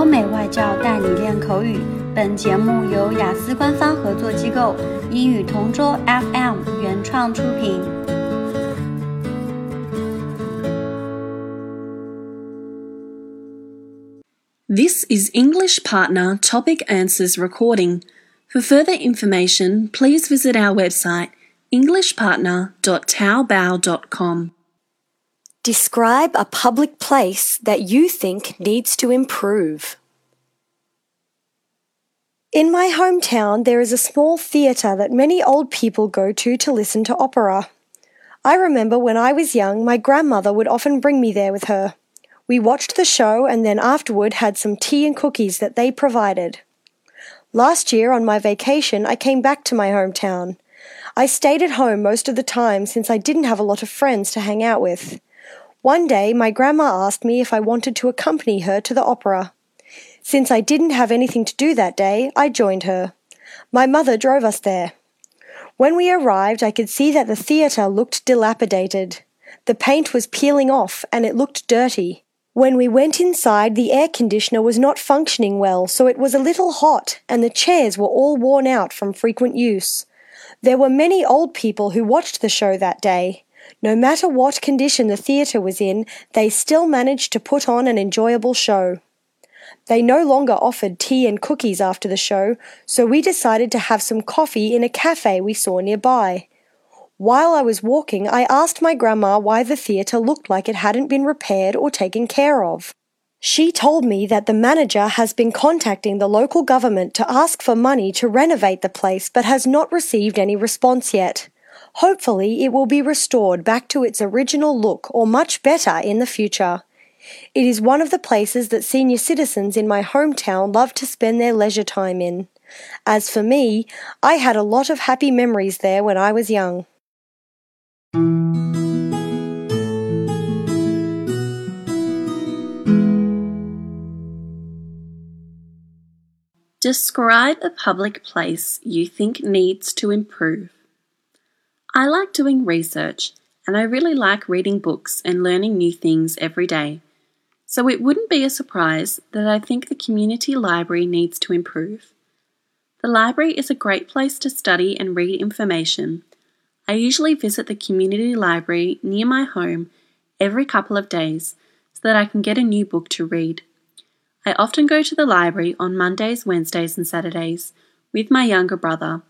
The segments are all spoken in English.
欧美外教带你练口语。本节目由雅思官方合作机构英语同桌 FM 原创出品。This is English Partner Topic Answers recording. For further information, please visit our website englishpartner.taobao.com. Describe a public place that you think needs to improve. In my hometown, there is a small theatre that many old people go to to listen to opera. I remember when I was young, my grandmother would often bring me there with her. We watched the show and then afterward had some tea and cookies that they provided. Last year on my vacation, I came back to my hometown. I stayed at home most of the time since I didn't have a lot of friends to hang out with. One day, my grandma asked me if I wanted to accompany her to the opera. Since I didn't have anything to do that day, I joined her. My mother drove us there. When we arrived, I could see that the theatre looked dilapidated. The paint was peeling off and it looked dirty. When we went inside, the air conditioner was not functioning well, so it was a little hot and the chairs were all worn out from frequent use. There were many old people who watched the show that day. No matter what condition the theatre was in, they still managed to put on an enjoyable show. They no longer offered tea and cookies after the show, so we decided to have some coffee in a cafe we saw nearby. While I was walking, I asked my grandma why the theatre looked like it hadn't been repaired or taken care of. She told me that the manager has been contacting the local government to ask for money to renovate the place but has not received any response yet. Hopefully, it will be restored back to its original look or much better in the future. It is one of the places that senior citizens in my hometown love to spend their leisure time in. As for me, I had a lot of happy memories there when I was young. Describe a public place you think needs to improve. I like doing research and I really like reading books and learning new things every day. So it wouldn't be a surprise that I think the community library needs to improve. The library is a great place to study and read information. I usually visit the community library near my home every couple of days so that I can get a new book to read. I often go to the library on Mondays, Wednesdays, and Saturdays with my younger brother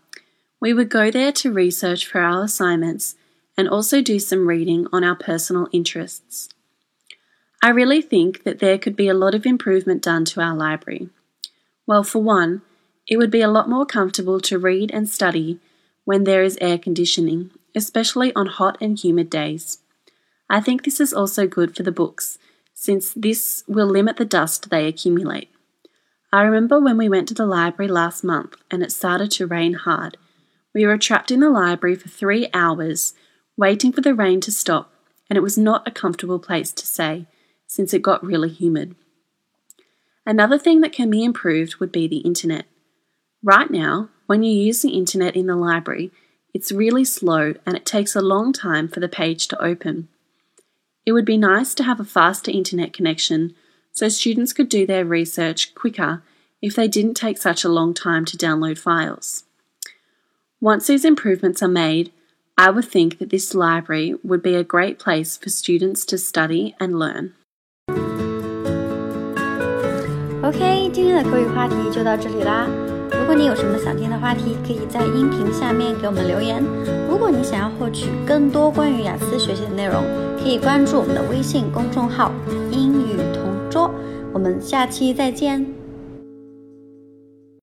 we would go there to research for our assignments and also do some reading on our personal interests. I really think that there could be a lot of improvement done to our library. Well, for one, it would be a lot more comfortable to read and study when there is air conditioning, especially on hot and humid days. I think this is also good for the books, since this will limit the dust they accumulate. I remember when we went to the library last month and it started to rain hard we were trapped in the library for three hours, waiting for the rain to stop, and it was not a comfortable place to stay, since it got really humid. Another thing that can be improved would be the internet. Right now, when you use the internet in the library, it's really slow and it takes a long time for the page to open. It would be nice to have a faster internet connection so students could do their research quicker if they didn't take such a long time to download files. Once these improvements are made, I would think that this library would be a great place for students to study and learn. OK，今天的口语话题就到这里啦。如果你有什么想听的话题，可以在音频下面给我们留言。如果你想要获取更多关于雅思学习的内容，可以关注我们的微信公众号“英语同桌”。我们下期再见。